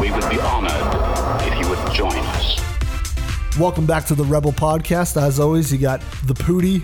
We would be honored if you would join us. Welcome back to the Rebel Podcast. As always, you got the Pooty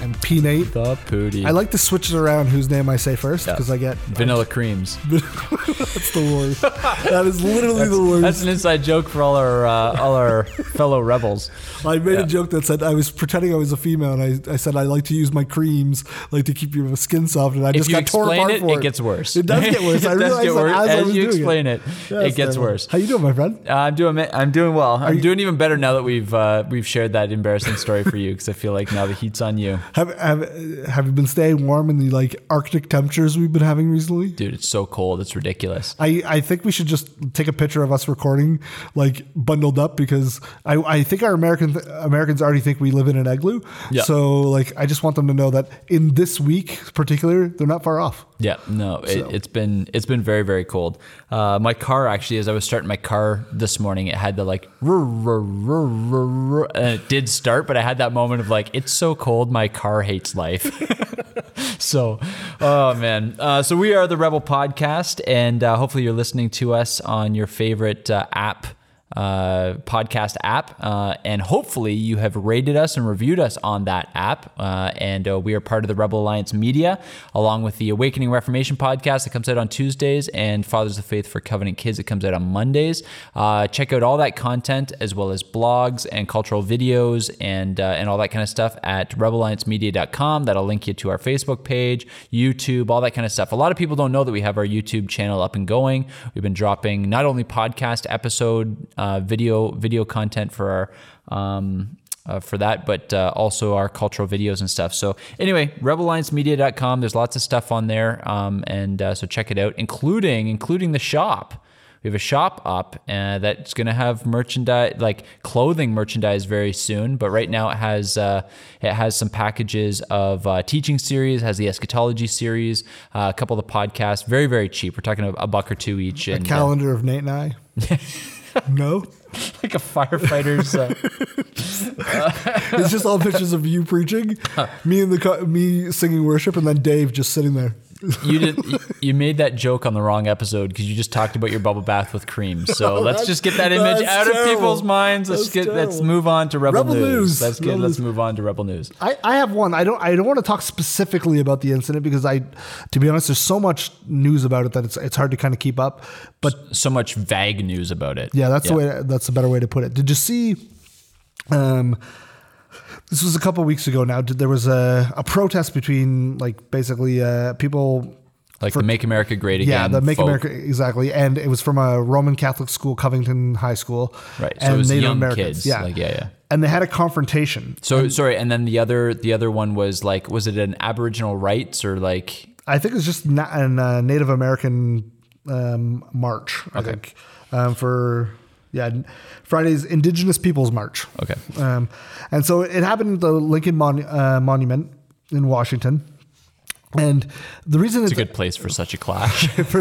and P Nate. The Pooty. I like to switch it around whose name I say first because I get vanilla creams. that's the worst. that is literally the worst. That's an inside joke for all our uh, all our fellow rebels. I made a joke that said I was pretending I was a female, and I, I said I like to use my creams like to keep your skin soft, and I If just you got torn explain apart it, for it it gets worse. It does get worse. I It does realized get that worse. as, I As was you doing explain it, it that's gets worse. How you doing, my friend? Uh, I'm doing I'm doing well. I'm doing even better now that we've uh, we've shared that embarrassing story for you because I feel like now the heat's on you, Have have have you been staying warm in the like Arctic temperatures we've been having recently? dude. It's so cold. It's ridiculous. I, I think we should just take a picture of us recording like bundled up because I, I think our American Americans already think we live in an igloo. Yeah. So like I just want them to know that in this week particular they're not far off. Yeah, no, it, it's been it's been very very cold. Uh, my car actually, as I was starting my car this morning, it had the like, rrr, rrr, rrr, it did start, but I had that moment of like, it's so cold, my car hates life. so, oh man, uh, so we are the Rebel Podcast, and uh, hopefully you're listening to us on your favorite uh, app uh, podcast app, uh, and hopefully you have rated us and reviewed us on that app. Uh, and uh, we are part of the Rebel Alliance Media, along with the Awakening Reformation podcast that comes out on Tuesdays, and Fathers of Faith for Covenant Kids that comes out on Mondays. Uh, check out all that content as well as blogs and cultural videos and uh, and all that kind of stuff at rebelalliancemedia.com. That'll link you to our Facebook page, YouTube, all that kind of stuff. A lot of people don't know that we have our YouTube channel up and going. We've been dropping not only podcast episode uh, video video content for our um, uh, for that, but uh, also our cultural videos and stuff. So anyway, rebelalliancemedia.com. There's lots of stuff on there, um, and uh, so check it out, including including the shop. We have a shop up uh, that's going to have merchandise, like clothing merchandise, very soon. But right now, it has uh, it has some packages of uh, teaching series, has the eschatology series, uh, a couple of the podcasts, very very cheap. We're talking a, a buck or two each. And, uh, Calendar of Nate and I. no, like a firefighter's. Uh, it's just all pictures of you preaching, me and the co- me singing worship, and then Dave just sitting there. You did you made that joke on the wrong episode because you just talked about your bubble bath with cream. So let's just get that image out of people's minds. Let's That's get let's move on to Rebel, Rebel News. News. Let's get Rebel let's move on to Rebel News. I, I have one. I don't I don't want to talk specifically about the incident because I, to be honest, there's so much news about it that it's it's hard to kind of keep up. But So much vague news about it. Yeah, that's the way. That's a better way to put it. Did you see? Um, this was a couple weeks ago. Now, there was a, a protest between like basically uh, people. Like the Make America Great Again. Yeah, the Make folk. America exactly, and it was from a Roman Catholic school, Covington High School. Right. So and it was Native young Americans. kids. Yeah, Like, yeah, yeah. And they had a confrontation. So sorry, and then the other the other one was like was it an Aboriginal rights or like I think it was just na- an uh, Native American um, march. I think um, for yeah Friday's Indigenous Peoples March. Okay. Um, and so it happened at the Lincoln Mon- uh, Monument in Washington. And the reason it's it's a good place for such a clash.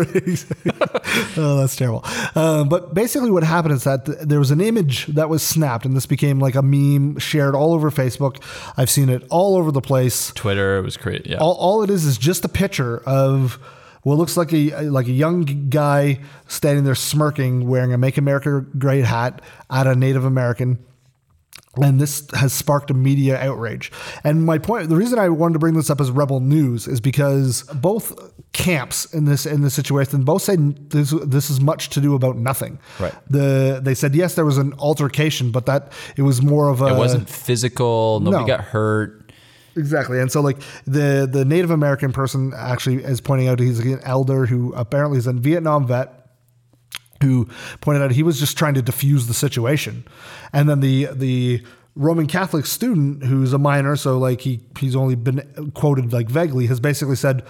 oh, that's terrible. Um, but basically, what happened is that th- there was an image that was snapped, and this became like a meme shared all over Facebook. I've seen it all over the place. Twitter it was crazy. Yeah. All, all it is is just a picture of what looks like a like a young guy standing there smirking, wearing a "Make America Great" hat at a Native American. And this has sparked a media outrage. And my point, the reason I wanted to bring this up as Rebel News is because both camps in this in this situation both say this this is much to do about nothing. Right. The they said yes, there was an altercation, but that it was more of a It wasn't physical. Nobody no. got hurt. Exactly, and so like the the Native American person actually is pointing out he's an elder who apparently is a Vietnam vet who pointed out he was just trying to diffuse the situation, and then the the Roman Catholic student who's a minor, so like he he's only been quoted like vaguely, has basically said.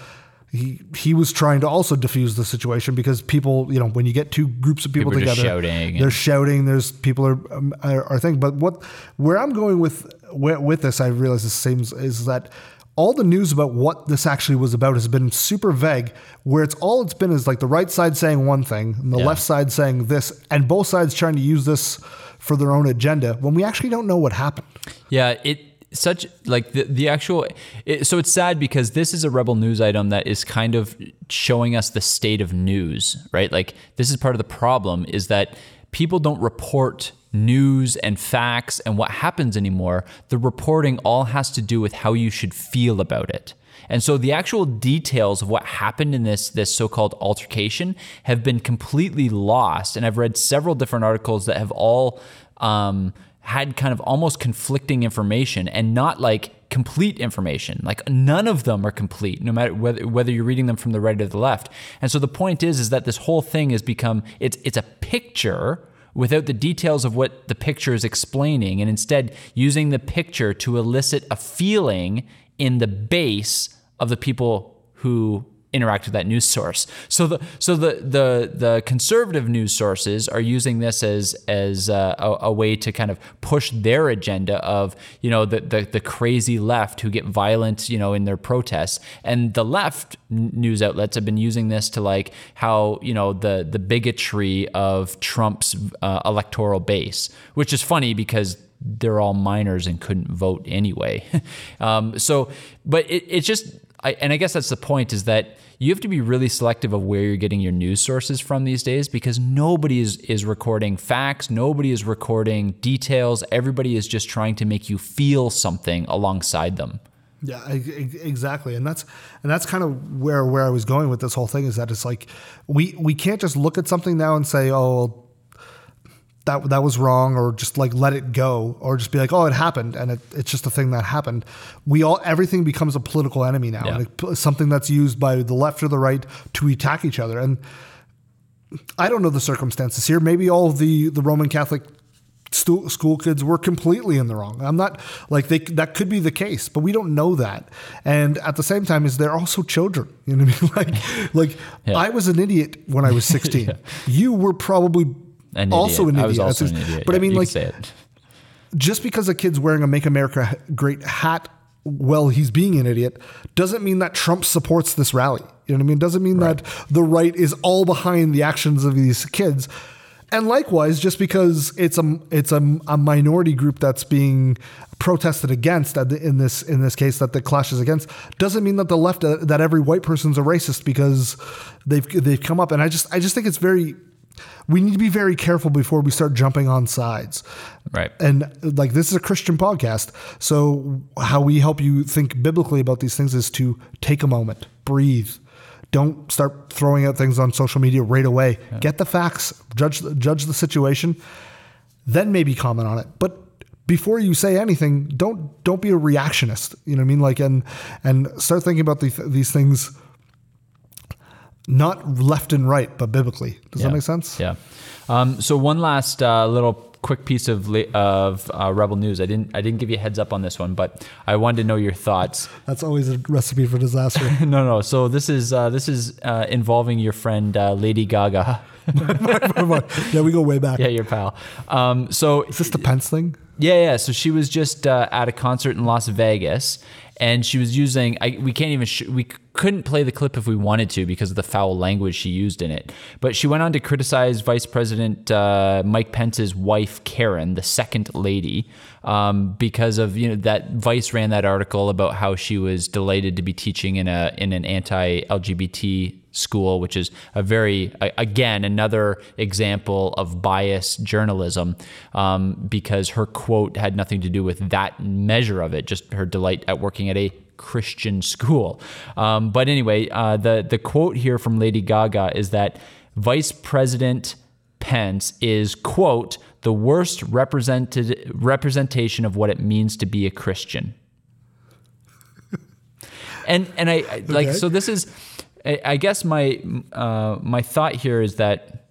He, he was trying to also diffuse the situation because people, you know, when you get two groups of people, People are together, shouting they're and- shouting. There's people are um, are, are thing. But what where I'm going with with, with this, I realize the same is that all the news about what this actually was about has been super vague. Where it's all it's been is like the right side saying one thing and the Yeah. left side saying this, and both sides trying to use this for their own agenda when we actually don't know what happened. Yeah, it such like the the actual. It, so it's sad because this is a rebel news item that is kind of showing us the state of news, right? Like this is part of the problem is that people don't report news and facts and what happens anymore. The reporting all has to do with how you should feel about it. And so the actual details of what happened in this this so-called altercation have been completely lost. And I've read several different articles that have all um, had kind of almost conflicting information and not like complete information. Like none of them are complete, no matter whether whether you're reading them from the right or the left. And so the point is, is that this whole thing has become it's it's a picture without the details of what the picture is explaining, and instead using the picture to elicit a feeling in the base of the people who interact with that news source. So the so the the the conservative news sources are using this as as uh, a, a way to kind of push their agenda of you know the, the the crazy left who get violent you know in their protests, and the left news outlets have been using this to like how you know the the bigotry of Trump's uh, electoral base, which is funny because they're all minors and couldn't vote anyway. um, so, but it, it's just, I, and I guess that's the point is that you have to be really selective of where you're getting your news sources from these days because nobody is, is recording facts, nobody is recording details. Everybody is just trying to make you feel something alongside them. Yeah, exactly, and that's and that's kind of where where I was going with this whole thing is that it's like we we can't just look at something now and say, oh, that that was wrong, or just like let it go, or just be like, oh, it happened, and it, it's just a thing that happened. We all everything becomes a political enemy now, Yeah. it, something that's used by the left or the right to attack each other, and I don't know the circumstances here. Maybe all the the Roman Catholic stu- school kids were completely in the wrong. I'm not like they that could be the case, but we don't know that. And at the same time, is they're also children. You know what I mean? Like like Yeah. I was an idiot when I was 16. You were probably An also idiot. an idiot. I was also an idiot. But Yeah, I mean, like just because a kid's wearing a "Make America Great" hat while he's being an idiot doesn't mean that Trump supports this rally. You know what I mean? Doesn't mean that the right is all behind the actions of these kids. And likewise, just because it's a it's a, a minority group that's being protested against in this in this case that the clash is against doesn't mean that the left uh, that every white person's a racist because they've they've come up and I just I just think it's very we need to be very careful before we start jumping on sides. Right. And like this is a Christian podcast. So how we help you think biblically about these things is to take a moment, breathe. Don't start throwing out things on social media right away. Get the facts, judge judge the situation, then maybe comment on it. But before you say anything, don't don't be a reactionist. You know what I mean? Like and and start thinking about these these things not left and right, but biblically. Does that make sense? Yeah. Um, so one last uh, little quick piece of of uh, rebel news. I didn't I didn't give you a heads up on this one, but I wanted to know your thoughts. That's always a recipe for disaster. no, no. So this is uh, this is uh, involving your friend uh, Lady Gaga. yeah, we go way back. yeah, your pal. Um, so Is this the Pence thing? Yeah, yeah. So she was just uh, at a concert in Las Vegas, and she was using. I, we can't even. Sh- we couldn't play the clip if we wanted to because of the foul language she used in it. But she went on to criticize Vice President uh, Mike Pence's wife, Karen, the second lady, um, because of you know that Vice ran that article about how she was delighted to be teaching in a in an anti-LGBT school, which is a very, again, another example of bias journalism um, because her quote had nothing to do with that measure of it, just her delight at working at a Christian school. Um, but anyway, uh, the, the quote here from Lady Gaga is that Vice President Pence is, quote, the worst represented representation of what it means to be a Christian. and and I, I like Okay. so this is I, guess my uh, my thought here is that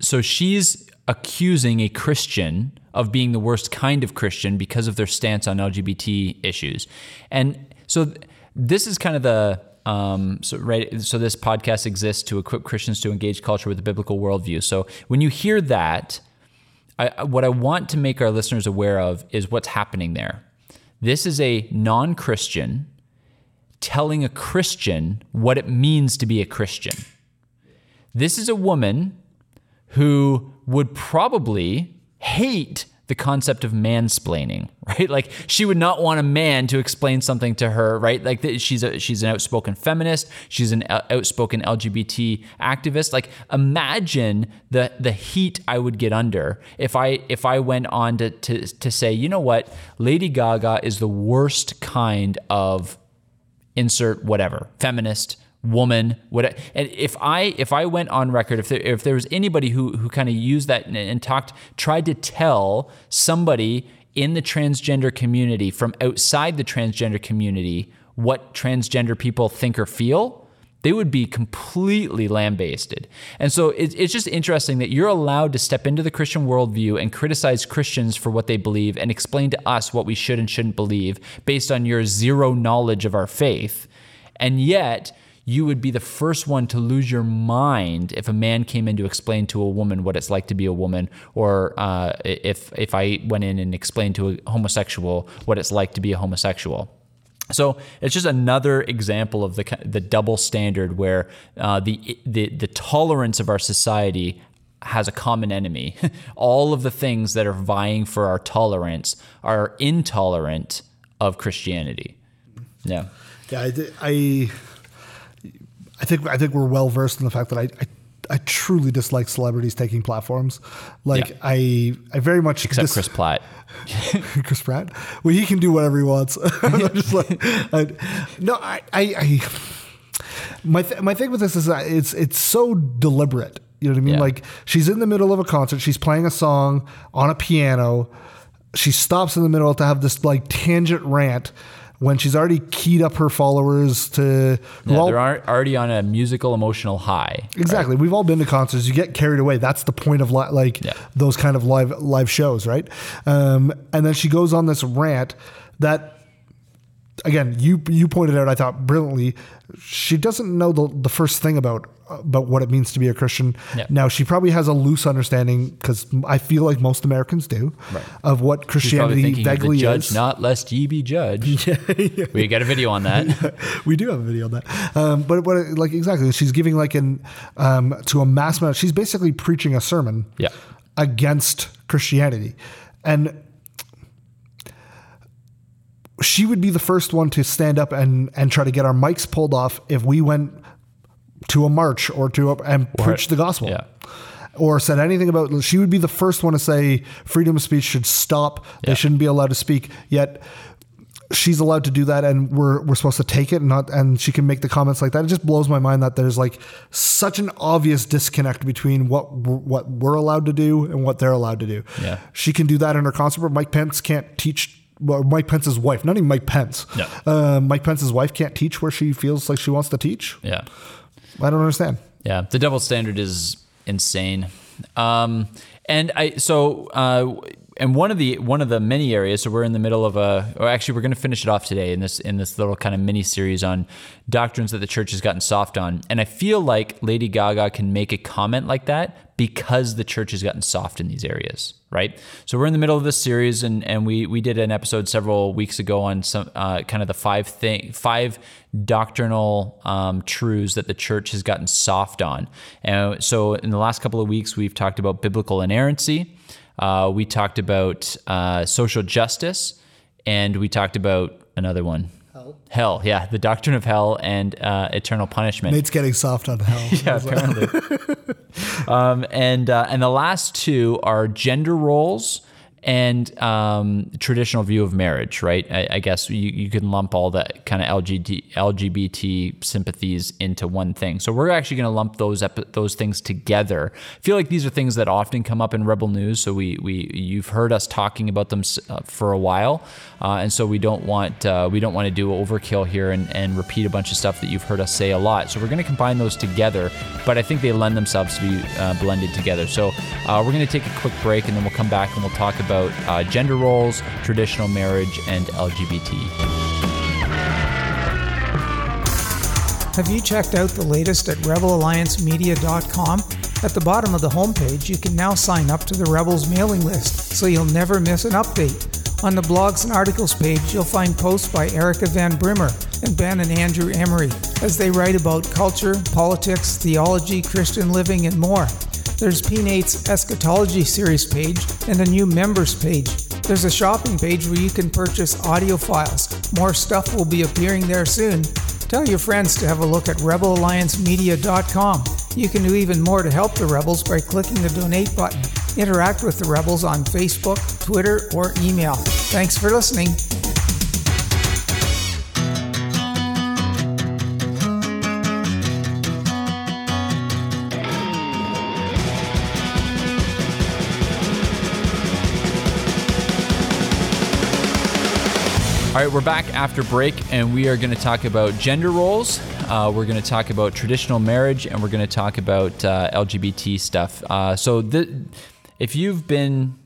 so she's accusing a Christian of being the worst kind of Christian because of their stance on LGBT issues, and so th- this is kind of the um, so right. So this podcast exists to equip Christians to engage culture with a biblical worldview. So when you hear that, I- what I want to make our listeners aware of is what's happening there. This is a non-Christian telling a Christian what it means to be a Christian. This is a woman who would probably hate the concept of mansplaining, right? Like she would not want a man to explain something to her, right? Like she's a, she's an outspoken feminist, she's an uh, outspoken LGBT activist. Like imagine the the heat I would get under if I if I went on to to to say, you know what, Lady Gaga is the worst kind of insert whatever feminist woman what and if i if i went on record if there if there was anybody who who kind of used that and, and talked tried to tell somebody in the transgender community from outside the transgender community what transgender people think or feel they would be completely lambasted. And so it, it's just interesting that you're allowed to step into the Christian worldview and criticize Christians for what they believe and explain to us what we should and shouldn't believe based on your zero knowledge of our faith. And yet, you would be the first one to lose your mind if a man came in to explain to a woman what it's like to be a woman, or uh, if if I went in and explained to a homosexual what it's like to be a homosexual. So it's just another example of the the double standard where uh, the, the the tolerance of our society has a common enemy. All of the things that are vying for our tolerance are intolerant of Christianity. Yeah. Yeah, I, I, I think I think we're well versed in the fact that I, I, I truly dislike celebrities taking platforms. Like Yeah. I, I very much Except dis- Chris Platt. Chris Pratt. Well, he can do whatever he wants. Just like, I, no, I, I, I my th- my thing with this is that it's it's so deliberate. You know what I mean? Yeah. Like she's in the middle of a concert, she's playing a song on a piano. She stops in the middle to have this like tangent rant when she's already keyed up her followers to Yeah, all- they're already on a musical emotional high. Exactly. We've all been to concerts. You get carried away. That's the point of li- like Yeah. those kind of live live shows, right? Um, and then she goes on this rant that, again, you you pointed out. I thought brilliantly. She doesn't know the the first thing about about what it means to be a Christian. Yeah. Now she probably has a loose understanding because I feel like most Americans do of what Christianity vaguely judge, is. not lest ye be judged. We got a video on that. we do have a video on that. Um, but what, like exactly, she's giving like an um, to a mass amount. She's basically preaching a sermon Yeah. against Christianity, and she would be the first one to stand up and and try to get our mics pulled off if we went to a march or to a, and preached the gospel. Yeah. Or said anything about she would be the first one to say freedom of speech should stop. They shouldn't be allowed to speak. Yet she's allowed to do that and we're we're supposed to take it and not and she can make the comments like that it just blows my mind that there's like such an obvious disconnect between what we're- what we're allowed to do and what they're allowed to do Yeah. she can do that in her concert but mike pence can't teach well, Mike Pence's wife, not even Mike Pence. No. Uh, Mike Pence's wife can't teach where she feels like she wants to teach. Yeah. I don't understand. Yeah, the double standard is insane. Um, and I so uh, and one of the one of the many areas. So we're in the middle of a, or actually we're going to finish it off today in this in this little kind of mini series on doctrines that the church has gotten soft on. And I feel like Lady Gaga can make a comment like that because the church has gotten soft in these areas, right? So we're in the middle of this series, and and we we did an episode several weeks ago on some uh, kind of the five thing five doctrinal um, truths that the church has gotten soft on. And so in the last couple of weeks, we've talked about biblical inerrancy. Uh, we talked about uh, social justice, and we talked about another one. Hell. Hell, yeah, the doctrine of hell and uh, eternal punishment. Nate's getting soft on hell. yeah, apparently. um, and uh, and the last two are gender roles and um, traditional view of marriage, right? I, I guess you, you can lump all that kind of LGBT, LGBT sympathies into one thing. So we're actually going to lump those epi- those things together. I feel like these are things that often come up in Rebel News, so we we you've heard us talking about them uh, for a while, uh, and so we don't want uh, we don't want to do overkill here and, and repeat a bunch of stuff that you've heard us say a lot. So we're going to combine those together, but I think they lend themselves to be uh, blended together. So uh, we're going to take a quick break, and then we'll come back and we'll talk about uh, gender roles, traditional marriage, and LGBT. Have you checked out the latest at rebelalliancemedia.com? At the bottom of the homepage, you can now sign up to the Rebels mailing list so you'll never miss an update. On the blogs and articles page, you'll find posts by Erica Van Brimmer and Ben and Andrew Emery as they write about culture, politics, theology, Christian living, and more. There's P-Nate's Eschatology series page and a new members page. There's a shopping page where you can purchase audio files. More stuff will be appearing there soon. Tell your friends to have a look at rebelalliancemedia.com. You can do even more to help the Rebels by clicking the donate button. Interact with the Rebels on Facebook, Twitter, or email. Thanks for listening. All right, we're back after break, and we are going to talk about gender roles. Uh, we're going to talk about traditional marriage, and we're going to talk about uh, LGBT stuff. Uh, so, if you've been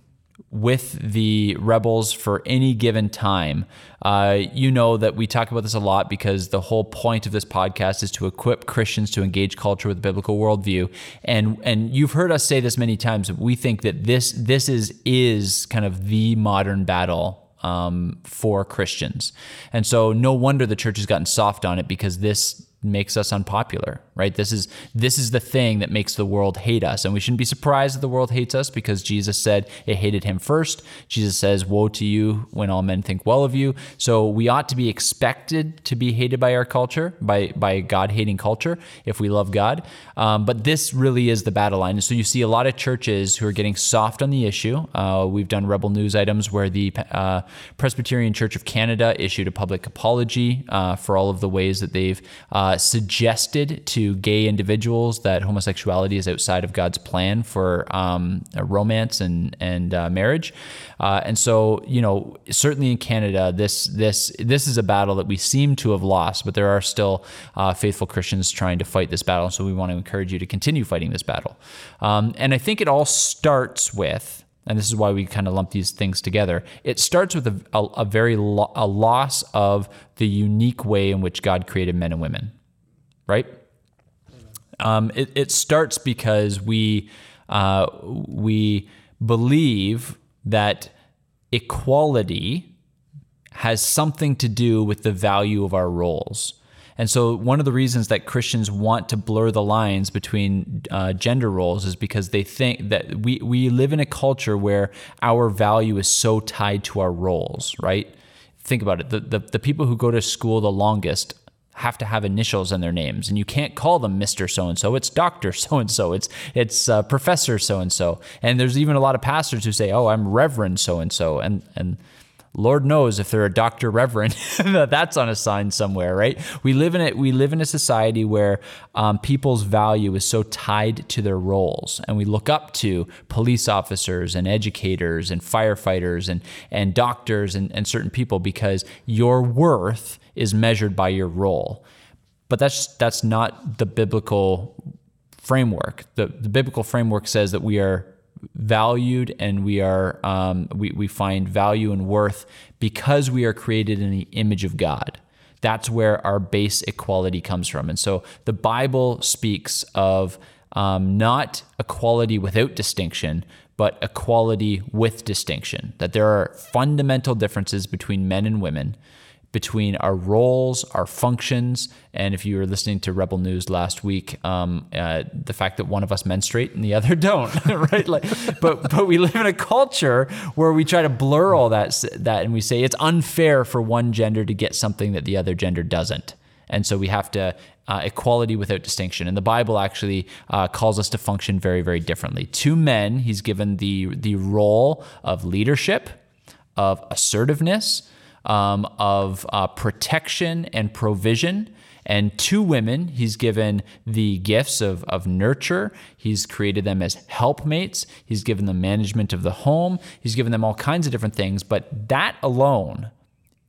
with the rebels for any given time, uh, you know that we talk about this a lot because the whole point of this podcast is to equip Christians to engage culture with a biblical worldview. And and you've heard us say this many times. We think that this this is is kind of the modern battle um, for Christians. And so no wonder the church has gotten soft on it because this makes us unpopular, right? This is this is the thing that makes the world hate us. And we shouldn't be surprised that the world hates us because Jesus said it hated him first. Jesus says, "Woe to you when all men think well of you." So we ought to be expected to be hated by our culture, by by God-hating culture if we love God. Um, but this really is the battle line. And so you see a lot of churches who are getting soft on the issue. Uh, we've done rebel news items where the uh, Presbyterian Church of Canada issued a public apology uh, for all of the ways that they've uh, suggested to gay individuals that homosexuality is outside of God's plan for um, romance and and uh, marriage. Uh, and so, you know, certainly in Canada, this this this is a battle that we seem to have lost, but there are still uh, faithful Christians trying to fight this battle. So we want to encourage you to continue fighting this battle. Um, and I think it all starts with and this is why we kind of lump these things together. It starts with a, a, a very lo- a loss of the unique way in which God created men and women, right? Um, it, it starts because we uh, we believe that equality has something to do with the value of our roles. And so, one of the reasons that Christians want to blur the lines between uh, gender roles is because they think that we, we live in a culture where our value is so tied to our roles, right? Think about it. The, the, the people who go to school the longest have to have initials in their names and you can't call them Mr. so and so it's Dr. so and so it's it's uh, professor so and so and there's even a lot of pastors who say oh I'm reverend so and so and and Lord knows if they're a doctor reverend, that's on a sign somewhere, right? We live in it. We live in a society where um, people's value is so tied to their roles, and we look up to police officers and educators and firefighters and and doctors and, and certain people because your worth is measured by your role. But that's that's not the biblical framework. The the biblical framework says that we are valued and we are um, we, we find value and worth because we are created in the image of god that's where our base equality comes from and so the bible speaks of um, not equality without distinction but equality with distinction that there are fundamental differences between men and women between our roles, our functions, and if you were listening to Rebel News last week, um, uh, the fact that one of us menstruate and the other don't, right? Like, but but we live in a culture where we try to blur all that that, and we say it's unfair for one gender to get something that the other gender doesn't, and so we have to uh, equality without distinction. And the Bible actually uh, calls us to function very very differently. To men, He's given the the role of leadership, of assertiveness um, of uh, protection and provision. And to women, he's given the gifts of, of nurture. He's created them as helpmates. He's given them management of the home. He's given them all kinds of different things. But that alone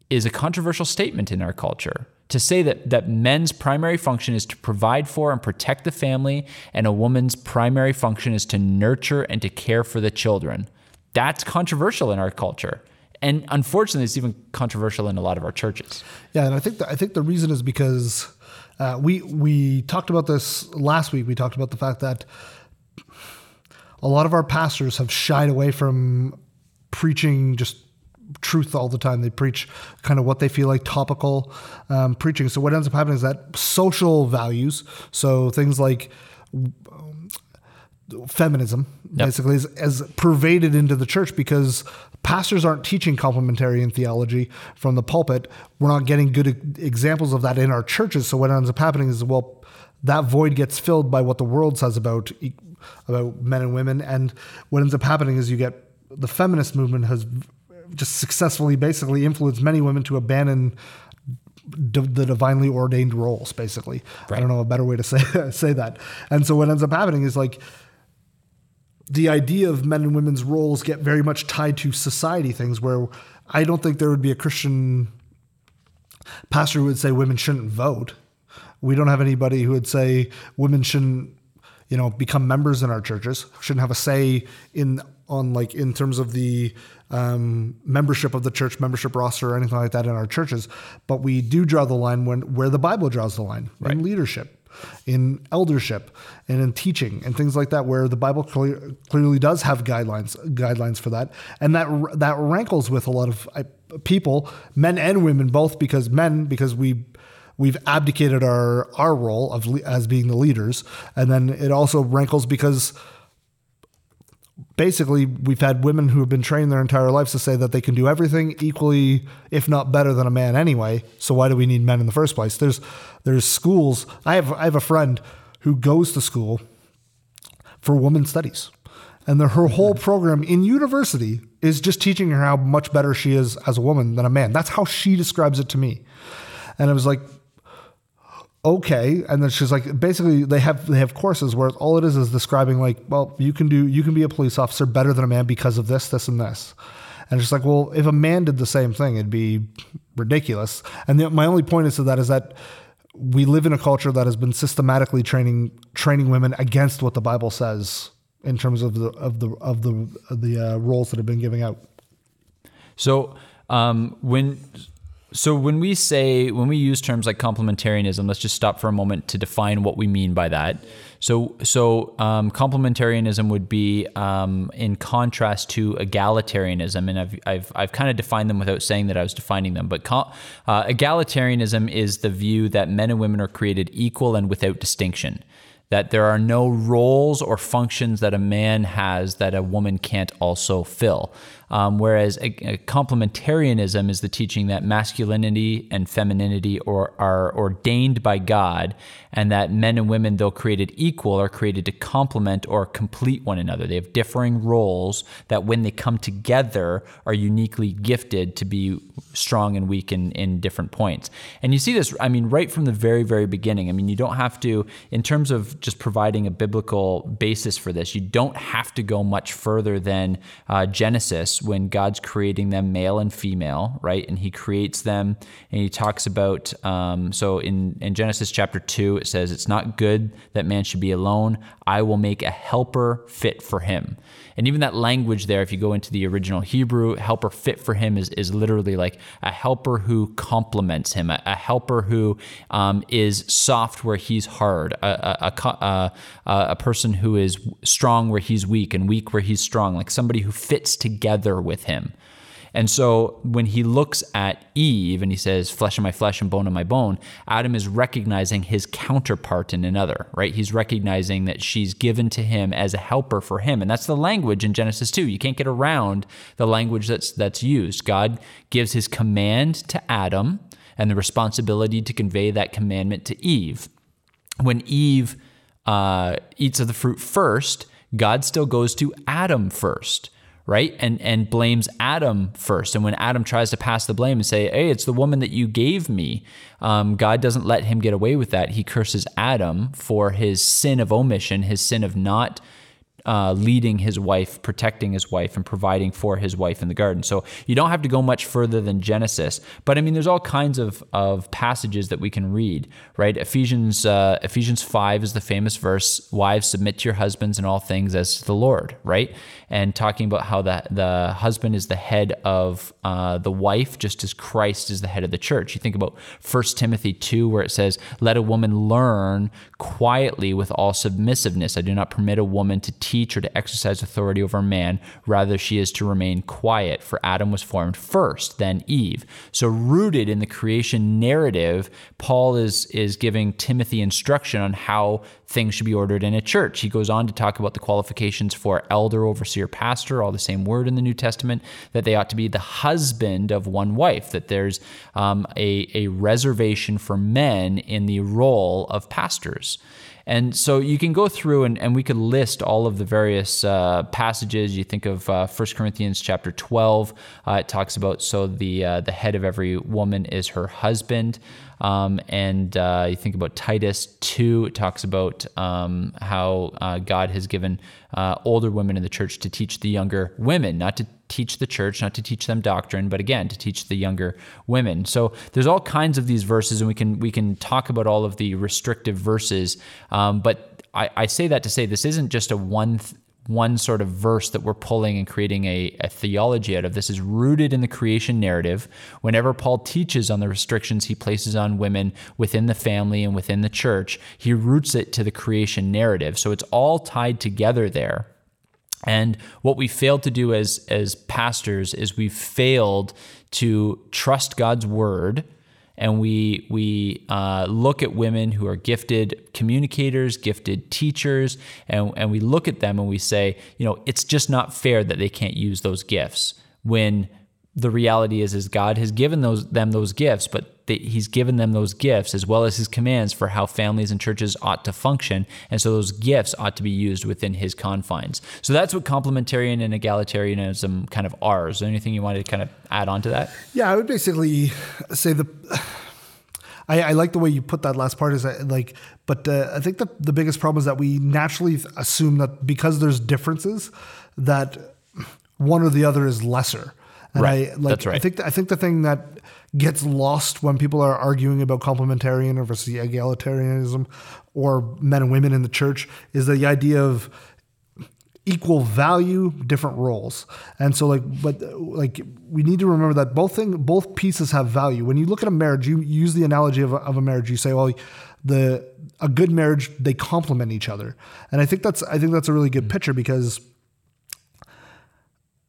is a controversial statement in our culture. To say that, that men's primary function is to provide for and protect the family, and a woman's primary function is to nurture and to care for the children. That's controversial in our culture and unfortunately, it's even controversial in a lot of our churches. Yeah, and I think the, I think the reason is because uh, we we talked about this last week. We talked about the fact that a lot of our pastors have shied away from preaching just truth all the time. They preach kind of what they feel like topical um, preaching. So what ends up happening is that social values, so things like um, feminism, yep. basically, is, is pervaded into the church because pastors aren't teaching complementarian theology from the pulpit. We're not getting good examples of that in our churches. So what ends up happening is, well, that void gets filled by what the world says about about men and women, and what ends up happening is you get the feminist movement has just successfully, basically, influenced many women to abandon the divinely ordained roles. Basically, right. I don't know a better way to say say that. And so what ends up happening is like the idea of men and women's roles get very much tied to society things where I don't think there would be a Christian pastor who would say women shouldn't vote. We don't have anybody who would say women shouldn't, you know, become members in our churches, shouldn't have a say in on like in terms of the um, membership of the church membership roster or anything like that in our churches. But we do draw the line when where the Bible draws the line right. in leadership in eldership and in teaching and things like that, where the Bible clear, clearly does have guidelines guidelines for that, and that that rankles with a lot of people, men and women both, because men because we we've abdicated our our role of as being the leaders, and then it also rankles because basically we've had women who have been trained their entire lives to say that they can do everything equally if not better than a man anyway. So why do we need men in the first place? There's there's schools. I have i have a friend who goes to school for women's studies. And the, her whole program in university is just teaching her how much better she is as a woman than a man. That's how she describes it to me. And it was like okay and then she's like basically they have they have courses where all it is is describing like well you can do you can be a police officer better than a man because of this this and this. And she's like well if a man did the same thing it'd be ridiculous. And the, my only point is to that is that we live in a culture that has been systematically training training women against what the bible says in terms of the of the of the of the uh, roles that have been giving out. So um, when so when we say when we use terms like complementarianism, let's just stop for a moment to define what we mean by that. So so um, complementarianism would be um, in contrast to egalitarianism, and I've I've I've kind of defined them without saying that I was defining them. But uh, egalitarianism is the view that men and women are created equal and without distinction that there are no roles or functions that a man has that a woman can't also fill. Um, whereas a, a complementarianism is the teaching that masculinity and femininity are, are ordained by God, and that men and women, though created equal, are created to complement or complete one another. They have differing roles that, when they come together, are uniquely gifted to be strong and weak in, in different points. And you see this, I mean, right from the very, very beginning. I mean, you don't have to, in terms of just providing a biblical basis for this, you don't have to go much further than uh, Genesis when God's creating them male and female, right? And He creates them, and He talks about. Um, so in in Genesis chapter two, it says, "It's not good that man should be alone. I will make a helper fit for him." And even that language there, if you go into the original Hebrew, helper fit for him is, is literally like a helper who complements him, a, a helper who um, is soft where he's hard, a, a, a, a person who is strong where he's weak and weak where he's strong, like somebody who fits together with him. And so when he looks at Eve and he says, flesh of my flesh and bone of my bone, Adam is recognizing his counterpart in another, right? He's recognizing that she's given to him as a helper for him. And that's the language in Genesis 2. You can't get around the language that's that's used. God gives his command to Adam and the responsibility to convey that commandment to Eve. When Eve uh, eats of the fruit first, God still goes to Adam first right? And and blames Adam first. And when Adam tries to pass the blame and say, "Hey, it's the woman that you gave me," um, God doesn't let him get away with that. He curses Adam for his sin of omission, his sin of not uh, leading his wife, protecting his wife, and providing for his wife in the garden. So you don't have to go much further than Genesis. But I mean, there's all kinds of, of passages that we can read, right? Ephesians uh, Ephesians five is the famous verse: "Wives, submit to your husbands in all things as to the Lord," right? And talking about how the the husband is the head of uh, the wife, just as Christ is the head of the church. You think about 1 Timothy two, where it says, "Let a woman learn quietly with all submissiveness. I do not permit a woman to." teach teach or to exercise authority over a man. Rather, she is to remain quiet, for Adam was formed first, then Eve. So, rooted in the creation narrative, Paul is, is giving Timothy instruction on how things should be ordered in a church. He goes on to talk about the qualifications for elder, overseer, pastor, all the same word in the New Testament, that they ought to be the husband of one wife, that there's um, a, a reservation for men in the role of pastors. And so you can go through and, and we could list all of the various uh, passages. You think of uh, 1 Corinthians chapter 12. Uh, it talks about so the uh, the head of every woman is her husband. Um, and uh, you think about Titus 2, it talks about um, how uh, God has given uh, older women in the church to teach the younger women, not to teach the church, not to teach them doctrine, but again, to teach the younger women. So there's all kinds of these verses, and we can we can talk about all of the restrictive verses. Um, but I, I, say that to say this isn't just a one th- one sort of verse that we're pulling and creating a, a, theology out of. This is rooted in the creation narrative. Whenever Paul teaches on the restrictions he places on women within the family and within the church, he roots it to the creation narrative. So it's all tied together there. And what we failed to do as, as pastors is we failed to trust God's word and we we uh, look at women who are gifted communicators, gifted teachers, and and we look at them and we say, you know, it's just not fair that they can't use those gifts when the reality is is God has given those them those gifts, but they, He's given them those gifts as well as His commands for how families and churches ought to function, and so those gifts ought to be used within His confines. So that's what complementarian and egalitarianism kind of are. Is there anything you wanted to kind of add on to that? Yeah, I would basically say the. I, I like the way you put that last part. Is that like, but uh, I think the the biggest problem is that we naturally assume that because there's differences, that one or the other is lesser and right. I, like, That's right. I think I think the thing that gets lost when people are arguing about complementarian versus egalitarianism or men and women in the church is the idea of equal value, different roles. And so like but like we need to remember that both thing both pieces have value. When you look at a marriage, you use the analogy of a, of a marriage. You say, well, the a good marriage they complement each other. And I think that's I think that's a really good picture because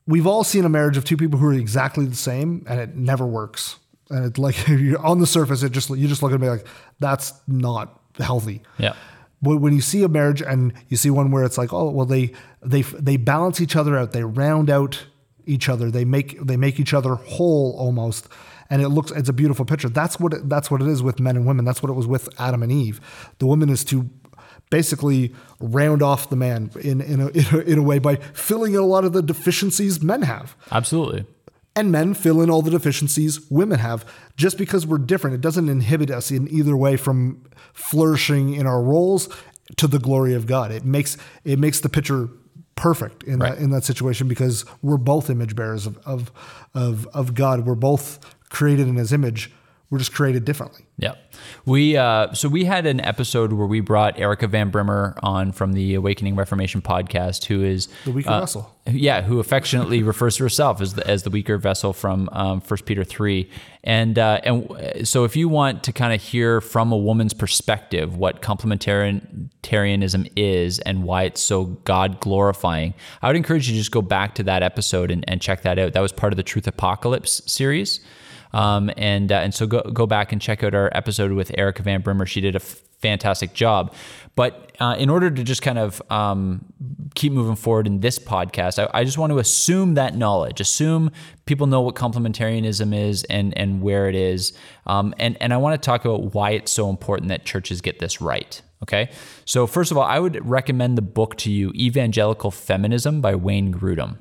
we've all seen a marriage of two people who are exactly the same and it never works. And it's like you're on the surface, it just you just look at me like that's not healthy. Yeah. But when you see a marriage and you see one where it's like, oh well, they they they balance each other out, they round out each other, they make they make each other whole almost, and it looks it's a beautiful picture. That's what it, that's what it is with men and women. That's what it was with Adam and Eve. The woman is to basically round off the man in in a, in a, in a way by filling in a lot of the deficiencies men have. Absolutely. And men fill in all the deficiencies women have. Just because we're different, it doesn't inhibit us in either way from flourishing in our roles to the glory of God. It makes it makes the picture perfect in Right. that in that situation because we're both image bearers of of of, of God. We're both created in His image. We're just created differently. Yeah. We uh, so we had an episode where we brought Erica Van Brimmer on from the Awakening Reformation podcast, who is The weaker uh, vessel. Yeah, who affectionately refers to herself as the, as the weaker vessel from um, 1 Peter three, and uh, and so if you want to kind of hear from a woman's perspective what complementarianism is and why it's so God glorifying, I would encourage you to just go back to that episode and, and check that out. That was part of the Truth Apocalypse series. Um, and uh, and so go go back and check out our episode with Erica Van Brimmer. She did a f- fantastic job. But uh, in order to just kind of um, keep moving forward in this podcast, I, I, just want to assume that knowledge, assume people know what complementarianism is and and where it is, um, and and I want to talk about why it's so important that churches get this right. Okay, so first of all, I would recommend the book to you, Evangelical Feminism by Wayne Grudem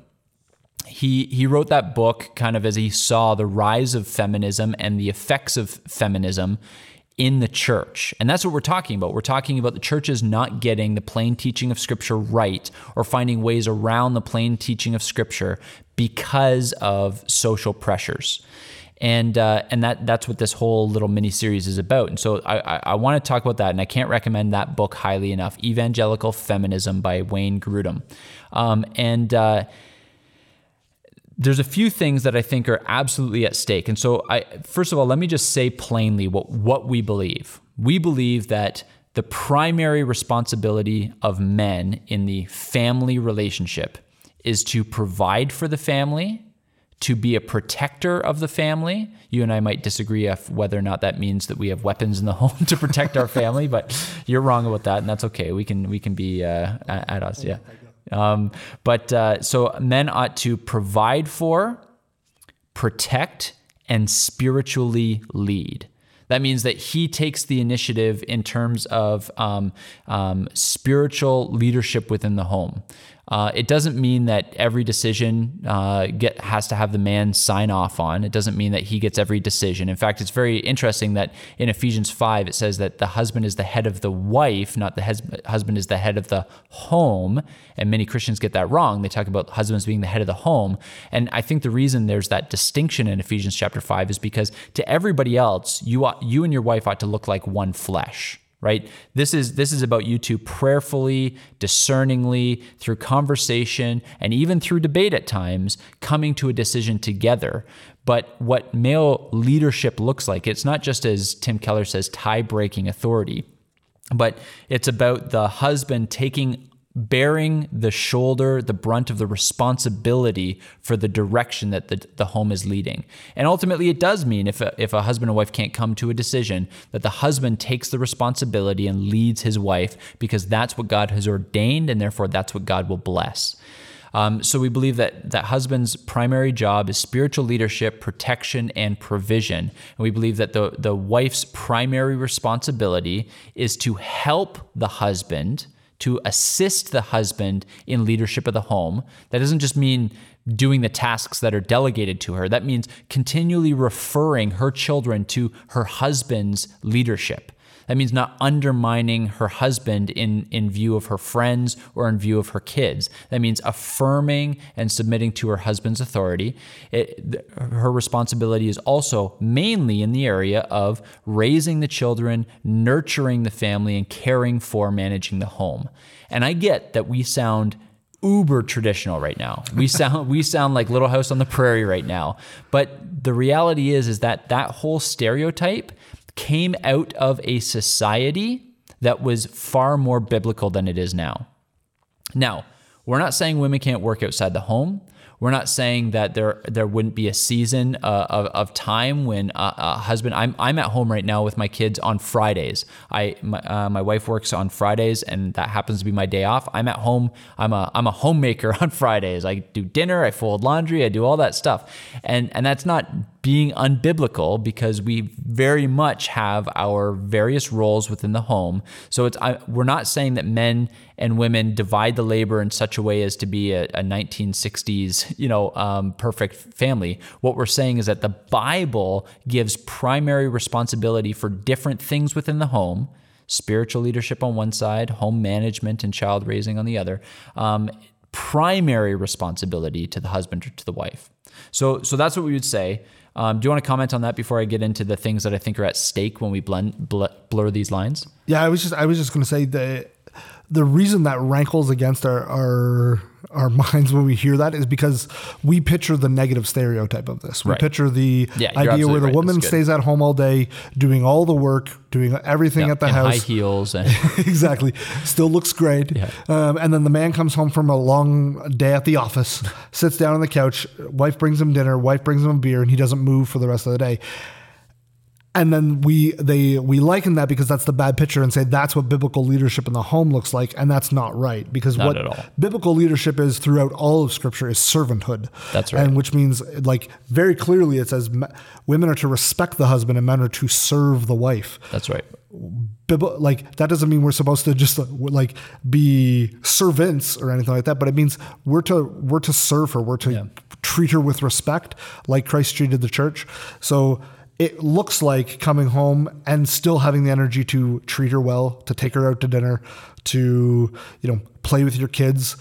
he he wrote that book kind of as he saw the rise of feminism and the effects of feminism in the church. And that's what we're talking about. We're talking about the churches not getting the plain teaching of scripture right or finding ways around the plain teaching of scripture because of social pressures. And uh, and that that's what this whole little mini series is about. And so I, I, I want to talk about that, and I can't recommend that book highly enough. Evangelical Feminism by Wayne Grudem, um, and uh, there's a few things that I think are absolutely at stake. And so I first of all, let me just say plainly what what we believe. We believe that the primary responsibility of men in the family relationship is to provide for the family, to be a protector of the family. You and I might disagree of whether or not that means that we have weapons in the home to protect our family, but you're wrong about that, and that's okay. We can we can be uh, at us, yeah. Um, but uh, so men ought to provide for, protect, and spiritually lead. That means that he takes the initiative in terms of um, um, spiritual leadership within the home. Uh, it doesn't mean that every decision uh, get has to have the man sign off on. It doesn't mean that he gets every decision. In fact, it's very interesting that in Ephesians five it says that the husband is the head of the wife, not the hes- husband is the head of the home. And many Christians get that wrong. They talk about husbands being the head of the home, and I think the reason there's that distinction in Ephesians chapter five is because to everybody else, you ought, you and your wife ought to look like one flesh right? This is this is about you two prayerfully discerningly through conversation and even through debate at times coming to a decision together. But what male leadership looks like it's not just as tim keller says tie breaking authority but it's about the husband taking bearing the shoulder, the brunt of the responsibility for the direction that the, the home is leading. And ultimately, it does mean if a, if a husband and wife can't come to a decision, that the husband takes the responsibility and leads his wife because that's what God has ordained, and therefore that's what God will bless. Um, so we believe that that husband's primary job is spiritual leadership, protection, and provision. And we believe that the the wife's primary responsibility is to help the husband to assist the husband in leadership of the home. That doesn't just mean doing the tasks that are delegated to her. That means continually referring her children to her husband's leadership. That means not undermining her husband in, in view of her friends or in view of her kids. That means affirming and submitting to her husband's authority. It, her responsibility is also mainly in the area of raising the children, nurturing the family, and caring for managing the home. And I get that we sound uber traditional right now. We sound we sound like Little House on the Prairie right now. But the reality is is that that whole stereotype came out of a society that was far more biblical than it is now. Now, we're not saying women can't work outside the home. We're not saying that there there wouldn't be a season uh, of, of time when a, a, husband. I'm I'm at home right now with my kids on Fridays. I my, uh, my wife works on Fridays, and that happens to be my day off. I'm at home. I'm a I'm a homemaker on Fridays. I do dinner. I fold laundry. I do all that stuff, and and that's not being unbiblical because we very much have our various roles within the home. So it's I, we're not saying that men and women divide the labor in such a way as to be a, a 1960s you know um, perfect family. What we're saying is that the Bible gives primary responsibility for different things within the home. Spiritual leadership on one side, home management and child raising on the other. Um, primary responsibility to the husband or to the wife. So so that's what we would say. Um, do you want to comment on that before I get into the things that I think are at stake when we blend bl- blur these lines? Yeah, I was just I was just going to say the the reason that rankles against our, our our minds when we hear that is because we picture the negative stereotype of this. We Right. picture the Yeah, idea where the right. woman stays at home all day, doing all the work, doing everything Yeah, at the high house. heels and exactly. Still looks great. Yeah. Um, and then the man comes home from a long day at the office, sits down on the couch. Wife brings him dinner. Wife brings him a beer, and he doesn't move for the rest of the day. And then we they we liken that because that's the bad picture and say that's what biblical leadership in the home looks like, and that's not right because Not what at all. biblical leadership is throughout all of Scripture is servanthood. That's right. and which means like very clearly it says women are to respect the husband and men are to serve the wife that's right. bibl- like that doesn't mean we're supposed to just like be servants or anything like that but it means we're to we're to serve her we're to Yeah. treat her with respect like christ treated the church so it looks like coming home and still having the energy to treat her well to take her out to dinner to you know play with your kids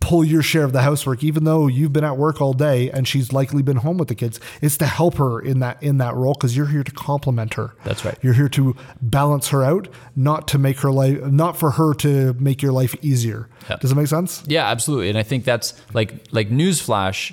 pull your share of the housework even though you've been at work all day and she's likely been home with the kids it's to help her in that in that role because you're here to complement her That's right. you're here to balance her out not to make her life not for her to make your life easier Yeah. does it make sense Yeah, absolutely. And I think that's like like newsflash,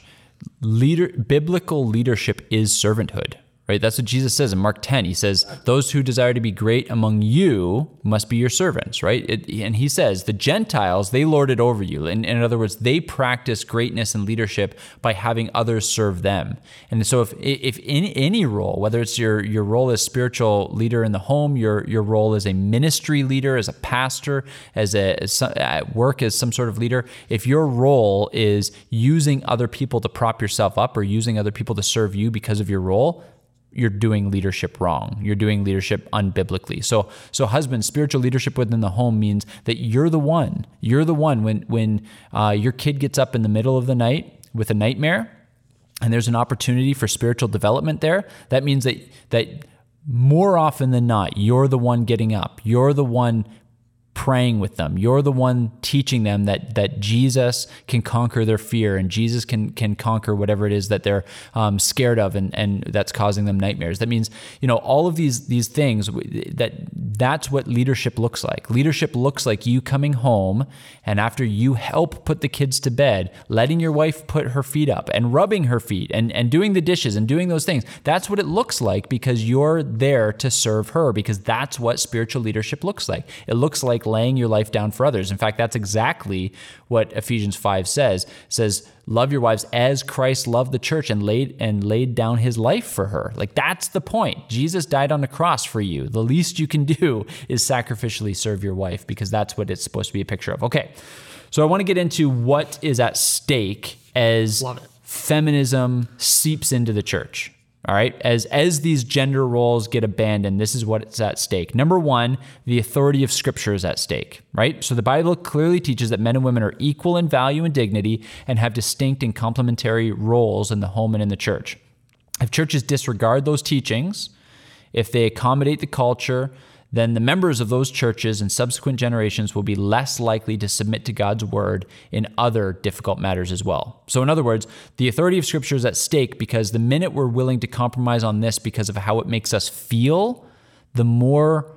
leader biblical leadership is servanthood. Right? That's what Jesus says in Mark 10. He says, Those who desire to be great among you must be your servants, right? It, and he says, The Gentiles, they lord it over you. And in other words, they practice greatness and leadership by having others serve them. And so if if in any role, whether it's your your role as spiritual leader in the home, your your role as a ministry leader, as a pastor, as a as at work as some sort of leader, if your role is using other people to prop yourself up or using other people to serve you because of your role, you're doing leadership wrong. You're doing leadership unbiblically. So, so husband, spiritual leadership within the home means that you're the one. You're the one when when uh, your kid gets up in the middle of the night with a nightmare, and there's an opportunity for spiritual development there. That means that that more often than not, you're the one getting up. You're the one praying with them. You're the one teaching them that that Jesus can conquer their fear and Jesus can can conquer whatever it is that they're um, scared of and and that's causing them nightmares. That means you know all of these these things that that's what leadership looks like. Leadership looks like you coming home and after you help put the kids to bed, letting your wife put her feet up and rubbing her feet and and doing the dishes and doing those things. That's what it looks like because you're there to serve her because that's what spiritual leadership looks like. It looks like laying your life down for others. In fact, that's exactly what Ephesians 5 says. It says, "Love your wives as Christ loved the church and laid and laid down his life for her." Like that's the point. Jesus died on the cross for you. The least you can do is sacrificially serve your wife because that's what it's supposed to be a picture of. Okay. So I want to get into what is at stake as feminism seeps into the church. All right, as as these gender roles get abandoned, this is what's at stake. Number one, the authority of Scripture is at stake. Right, so the Bible clearly teaches that men and women are equal in value and dignity and have distinct and complementary roles in the home and in the church. If churches disregard those teachings, if they accommodate the culture, then the members of those churches and subsequent generations will be less likely to submit to God's word in other difficult matters as well. So, in other words, the authority of Scripture is at stake because the minute we're willing to compromise on this because of how it makes us feel, the more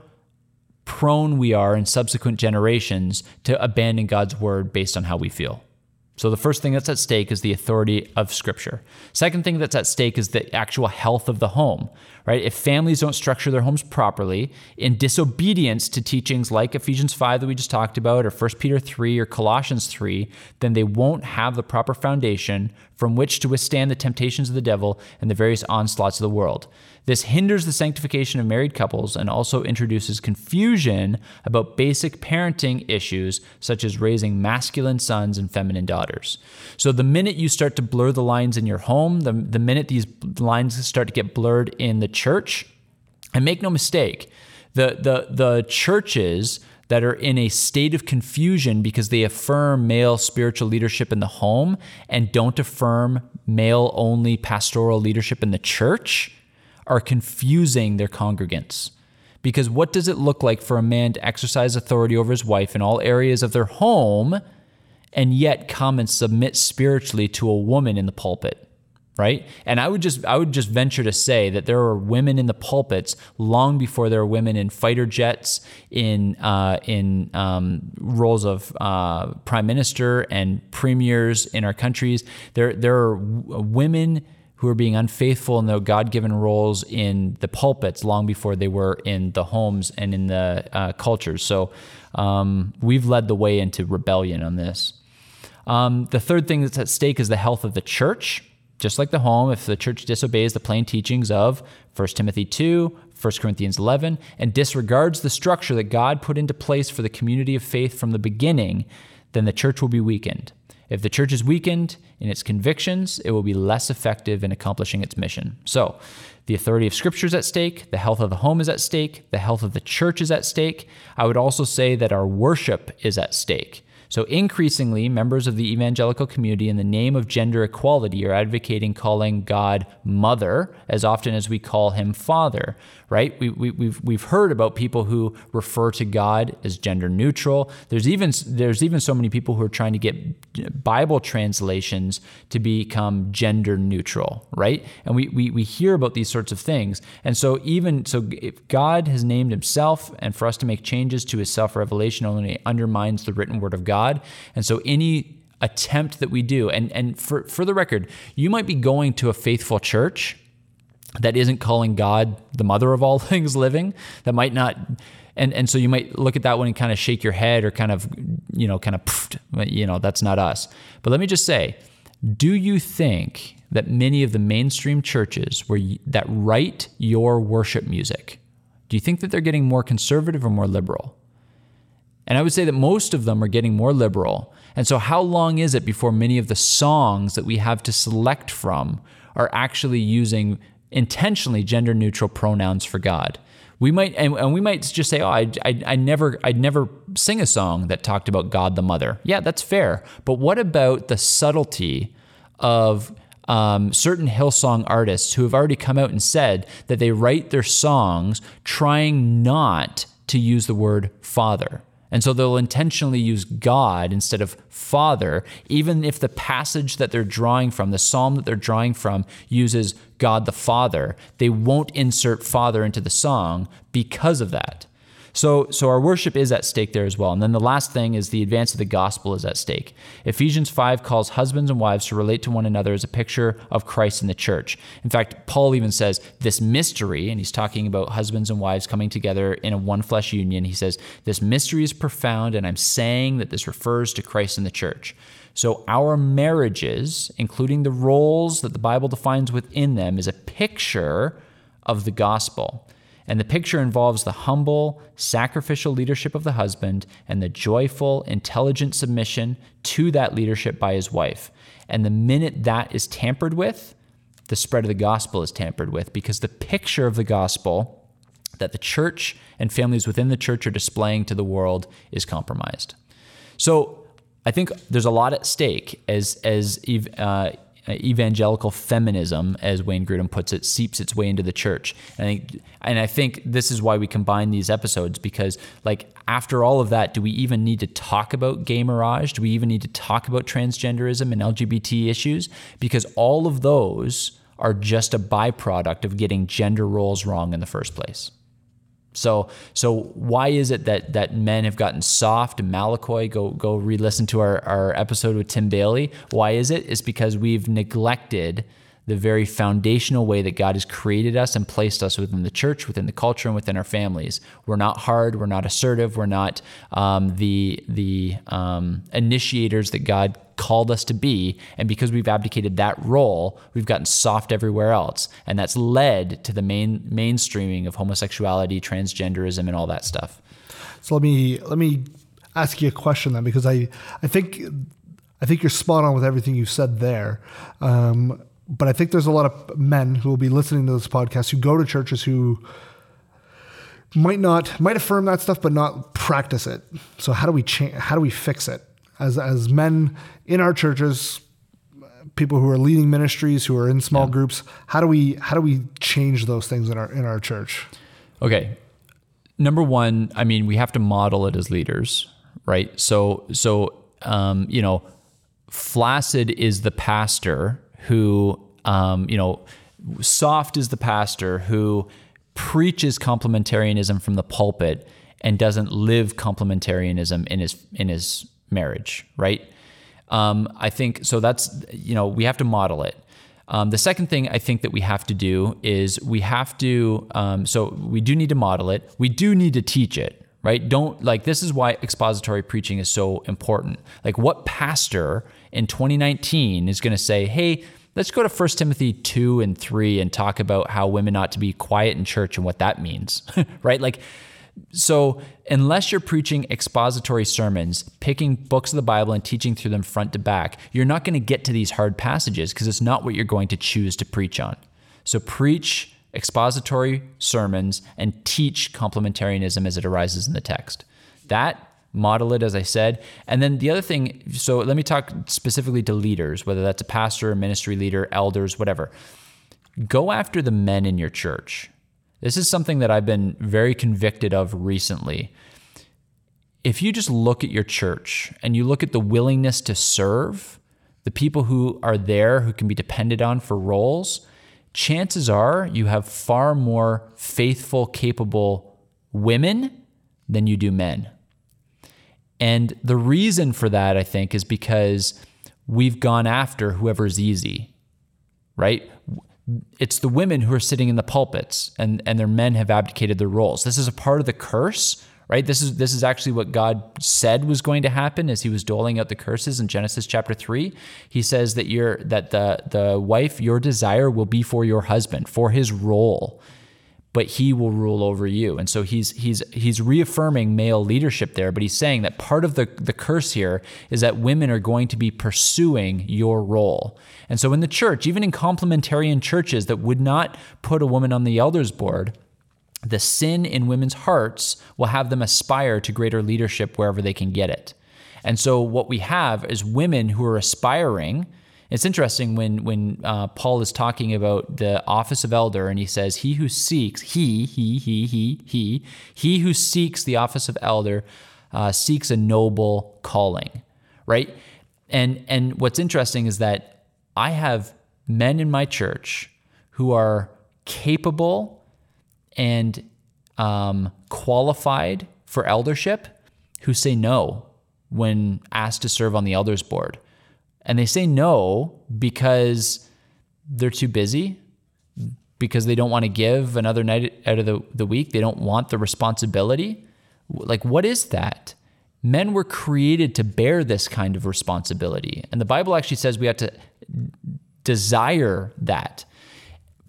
prone we are in subsequent generations to abandon God's word based on how we feel. So the first thing that's at stake is the authority of scripture. Second thing that's at stake is the actual health of the home, right? If families don't structure their homes properly in disobedience to teachings like Ephesians 5 that we just talked about or 1 Peter 3 or Colossians 3, then they won't have the proper foundation from which to withstand the temptations of the devil and the various onslaughts of the world. This hinders the sanctification of married couples and also introduces confusion about basic parenting issues such as raising masculine sons and feminine daughters. So, the minute you start to blur the lines in your home, the, the minute these lines start to get blurred in the church, and make no mistake, the, the, the churches that are in a state of confusion because they affirm male spiritual leadership in the home and don't affirm male only pastoral leadership in the church are confusing their congregants. Because what does it look like for a man to exercise authority over his wife in all areas of their home and yet come and submit spiritually to a woman in the pulpit right? And i would just i would just venture to say that there were women in the pulpits long before there were women in fighter jets in uh, in um, roles of uh, prime minister and premiers in our countries. There there are women who are being unfaithful in their god-given roles in the pulpits long before they were in the homes and in the uh, cultures. So um, we've led the way into rebellion on this. Um, the third thing that's at stake is the health of the church just like the home, if the church disobeys the plain teachings of 1 Timothy 2, 1 Corinthians 11, and disregards the structure that God put into place for the community of faith from the beginning, then the church will be weakened. If the church is weakened in its convictions, it will be less effective in accomplishing its mission. So, the authority of Scripture is at stake, the health of the home is at stake, the health of the church is at stake. I would also say that our worship is at stake. So, increasingly, members of the evangelical community, in the name of gender equality, are advocating calling God mother as often as we call him father, right? We, we, we've, we've heard about people who refer to God as gender neutral. There's even, there's even so many people who are trying to get Bible translations to become gender neutral, right? And we, we, we hear about these sorts of things. And so, even so, if God has named himself, and for us to make changes to his self revelation only undermines the written word of God. And so, any attempt that we do, and, and for, for the record, you might be going to a faithful church that isn't calling God the mother of all things living, that might not and and so you might look at that one and kind of shake your head or kind of you know kind of pfft, you know that's not us. But let me just say do you think that many of the mainstream churches where you, that write your worship music do you think that they're getting more conservative or more liberal and I would say that most of them are getting more liberal. And so, how long is it before many of the songs that we have to select from are actually using intentionally gender neutral pronouns for God? We might, and, we might just say, "Oh, I, I, I never, I'd never sing a song that talked about God the Mother." Yeah, that's fair. But what about the subtlety of um, certain Hillsong artists who have already come out and said that they write their songs trying not to use the word Father? And so they'll intentionally use God instead of Father, even if the passage that they're drawing from, the psalm that they're drawing from, uses God the Father. They won't insert Father into the song because of that. So, so our worship is at stake there as well. And then the last thing is the advance of the gospel is at stake. Ephesians 5 calls husbands and wives to relate to one another as a picture of Christ in the church. In fact, Paul even says this mystery, and he's talking about husbands and wives coming together in a one flesh union. He says, This mystery is profound, and I'm saying that this refers to Christ in the church. So, our marriages, including the roles that the Bible defines within them, is a picture of the gospel. And the picture involves the humble, sacrificial leadership of the husband and the joyful, intelligent submission to that leadership by his wife. And the minute that is tampered with, the spread of the gospel is tampered with because the picture of the gospel that the church and families within the church are displaying to the world is compromised. So I think there's a lot at stake as as uh, evangelical feminism, as Wayne Grudem puts it, seeps its way into the church. And I, think, and I think this is why we combine these episodes because, like, after all of that, do we even need to talk about gay mirage? Do we even need to talk about transgenderism and LGBT issues? Because all of those are just a byproduct of getting gender roles wrong in the first place. So, so why is it that that men have gotten soft? Malakoi, go go re-listen to our, our episode with Tim Bailey. Why is it? It's because we've neglected the very foundational way that God has created us and placed us within the church, within the culture, and within our families. We're not hard. We're not assertive. We're not um, the the um, initiators that God called us to be. And because we've abdicated that role, we've gotten soft everywhere else, and that's led to the main mainstreaming of homosexuality, transgenderism, and all that stuff. So let me let me ask you a question then, because I I think I think you're spot on with everything you said there. Um, but I think there's a lot of men who will be listening to this podcast who go to churches who might not might affirm that stuff but not practice it. So how do we change? How do we fix it as as men in our churches? People who are leading ministries, who are in small yeah. groups, how do we how do we change those things in our in our church? Okay, number one, I mean, we have to model it as leaders, right? So so um, you know, flaccid is the pastor who, um, you know, soft is the pastor who preaches complementarianism from the pulpit and doesn't live complementarianism in his in his marriage, right? Um, I think so. That's you know we have to model it. Um, the second thing I think that we have to do is we have to. Um, so we do need to model it. We do need to teach it, right? Don't like this is why expository preaching is so important. Like what pastor in 2019 is going to say, "Hey, let's go to 1 Timothy 2 and 3 and talk about how women ought to be quiet in church and what that means." right? Like so, unless you're preaching expository sermons, picking books of the Bible and teaching through them front to back, you're not going to get to these hard passages because it's not what you're going to choose to preach on. So, preach expository sermons and teach complementarianism as it arises in the text. That model it as I said. And then the other thing, so let me talk specifically to leaders, whether that's a pastor, a ministry leader, elders, whatever. Go after the men in your church. This is something that I've been very convicted of recently. If you just look at your church and you look at the willingness to serve, the people who are there who can be depended on for roles, chances are you have far more faithful, capable women than you do men. And the reason for that, I think, is because we've gone after whoever's easy, right? It's the women who are sitting in the pulpits and, and their men have abdicated their roles. This is a part of the curse, right? This is this is actually what God said was going to happen as he was doling out the curses in Genesis chapter 3. He says that your that the the wife your desire will be for your husband, for his role but he will rule over you. And so he's he's he's reaffirming male leadership there, but he's saying that part of the the curse here is that women are going to be pursuing your role. And so in the church, even in complementarian churches that would not put a woman on the elders board, the sin in women's hearts will have them aspire to greater leadership wherever they can get it. And so what we have is women who are aspiring it's interesting when when uh, Paul is talking about the office of elder, and he says, "He who seeks, he, he, he, he, he, he who seeks the office of elder, uh, seeks a noble calling." Right, and and what's interesting is that I have men in my church who are capable and um, qualified for eldership, who say no when asked to serve on the elders board and they say no because they're too busy, because they don't want to give another night out of the, the week. They don't want the responsibility. Like, what is that? Men were created to bear this kind of responsibility. And the Bible actually says we have to desire that.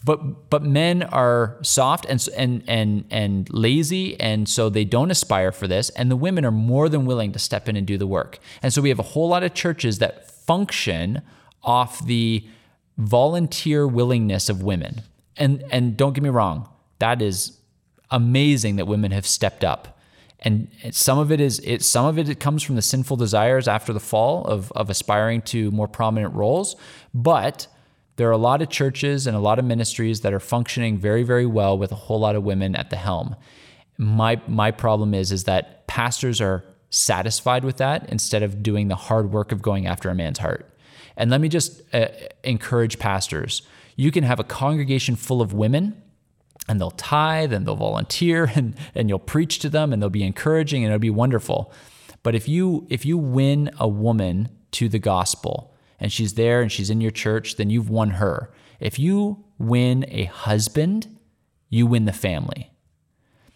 But but men are soft and and and and lazy, and so they don't aspire for this. And the women are more than willing to step in and do the work. And so we have a whole lot of churches that function off the volunteer willingness of women. And and don't get me wrong, that is amazing that women have stepped up. And some of it is it some of it comes from the sinful desires after the fall of of aspiring to more prominent roles, but there are a lot of churches and a lot of ministries that are functioning very very well with a whole lot of women at the helm. My my problem is is that pastors are satisfied with that instead of doing the hard work of going after a man's heart. And let me just uh, encourage pastors. You can have a congregation full of women and they'll tithe and they'll volunteer and, and you'll preach to them and they'll be encouraging and it'll be wonderful. But if you if you win a woman to the gospel and she's there and she's in your church, then you've won her. If you win a husband, you win the family.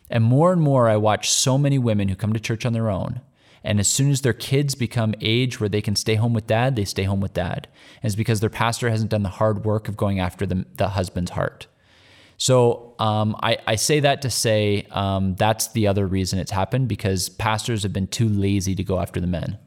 And more and more, I watch so many women who come to church on their own and as soon as their kids become age where they can stay home with dad, they stay home with dad. And it's because their pastor hasn't done the hard work of going after the, the husband's heart. So um, I, I, say that to say um, that's the other reason it's happened because pastors have been too lazy to go after the men.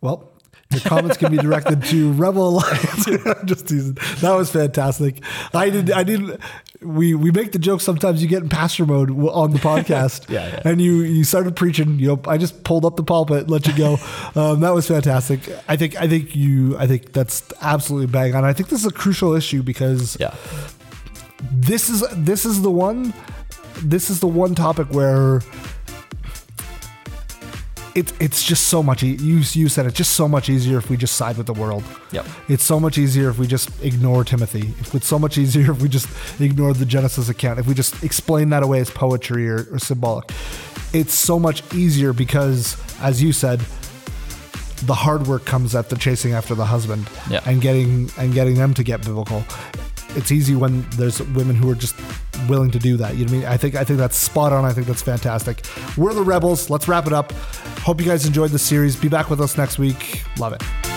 Well, your comments can be directed to Rebel Alliance. Just teasing. That was fantastic. I did. I did. We we make the joke sometimes. You get in pastor mode on the podcast. yeah, yeah, And you you started preaching. You know, I just pulled up the pulpit, let you go. Um, that was fantastic. I think I think you. I think that's absolutely bang on. I think this is a crucial issue because yeah. this is this is the one. This is the one topic where it, it's just so much. E- you you said it. Just so much easier if we just side with the world. Yep. It's so much easier if we just ignore Timothy. It's so much easier if we just ignore the Genesis account. If we just explain that away as poetry or, or symbolic. It's so much easier because, as you said, the hard work comes at the chasing after the husband Yeah. and getting and getting them to get biblical. It's easy when there's women who are just willing to do that. You know what I mean? I think I think that's spot on. I think that's fantastic. We're the rebels. Let's wrap it up. Hope you guys enjoyed the series. Be back with us next week. Love it.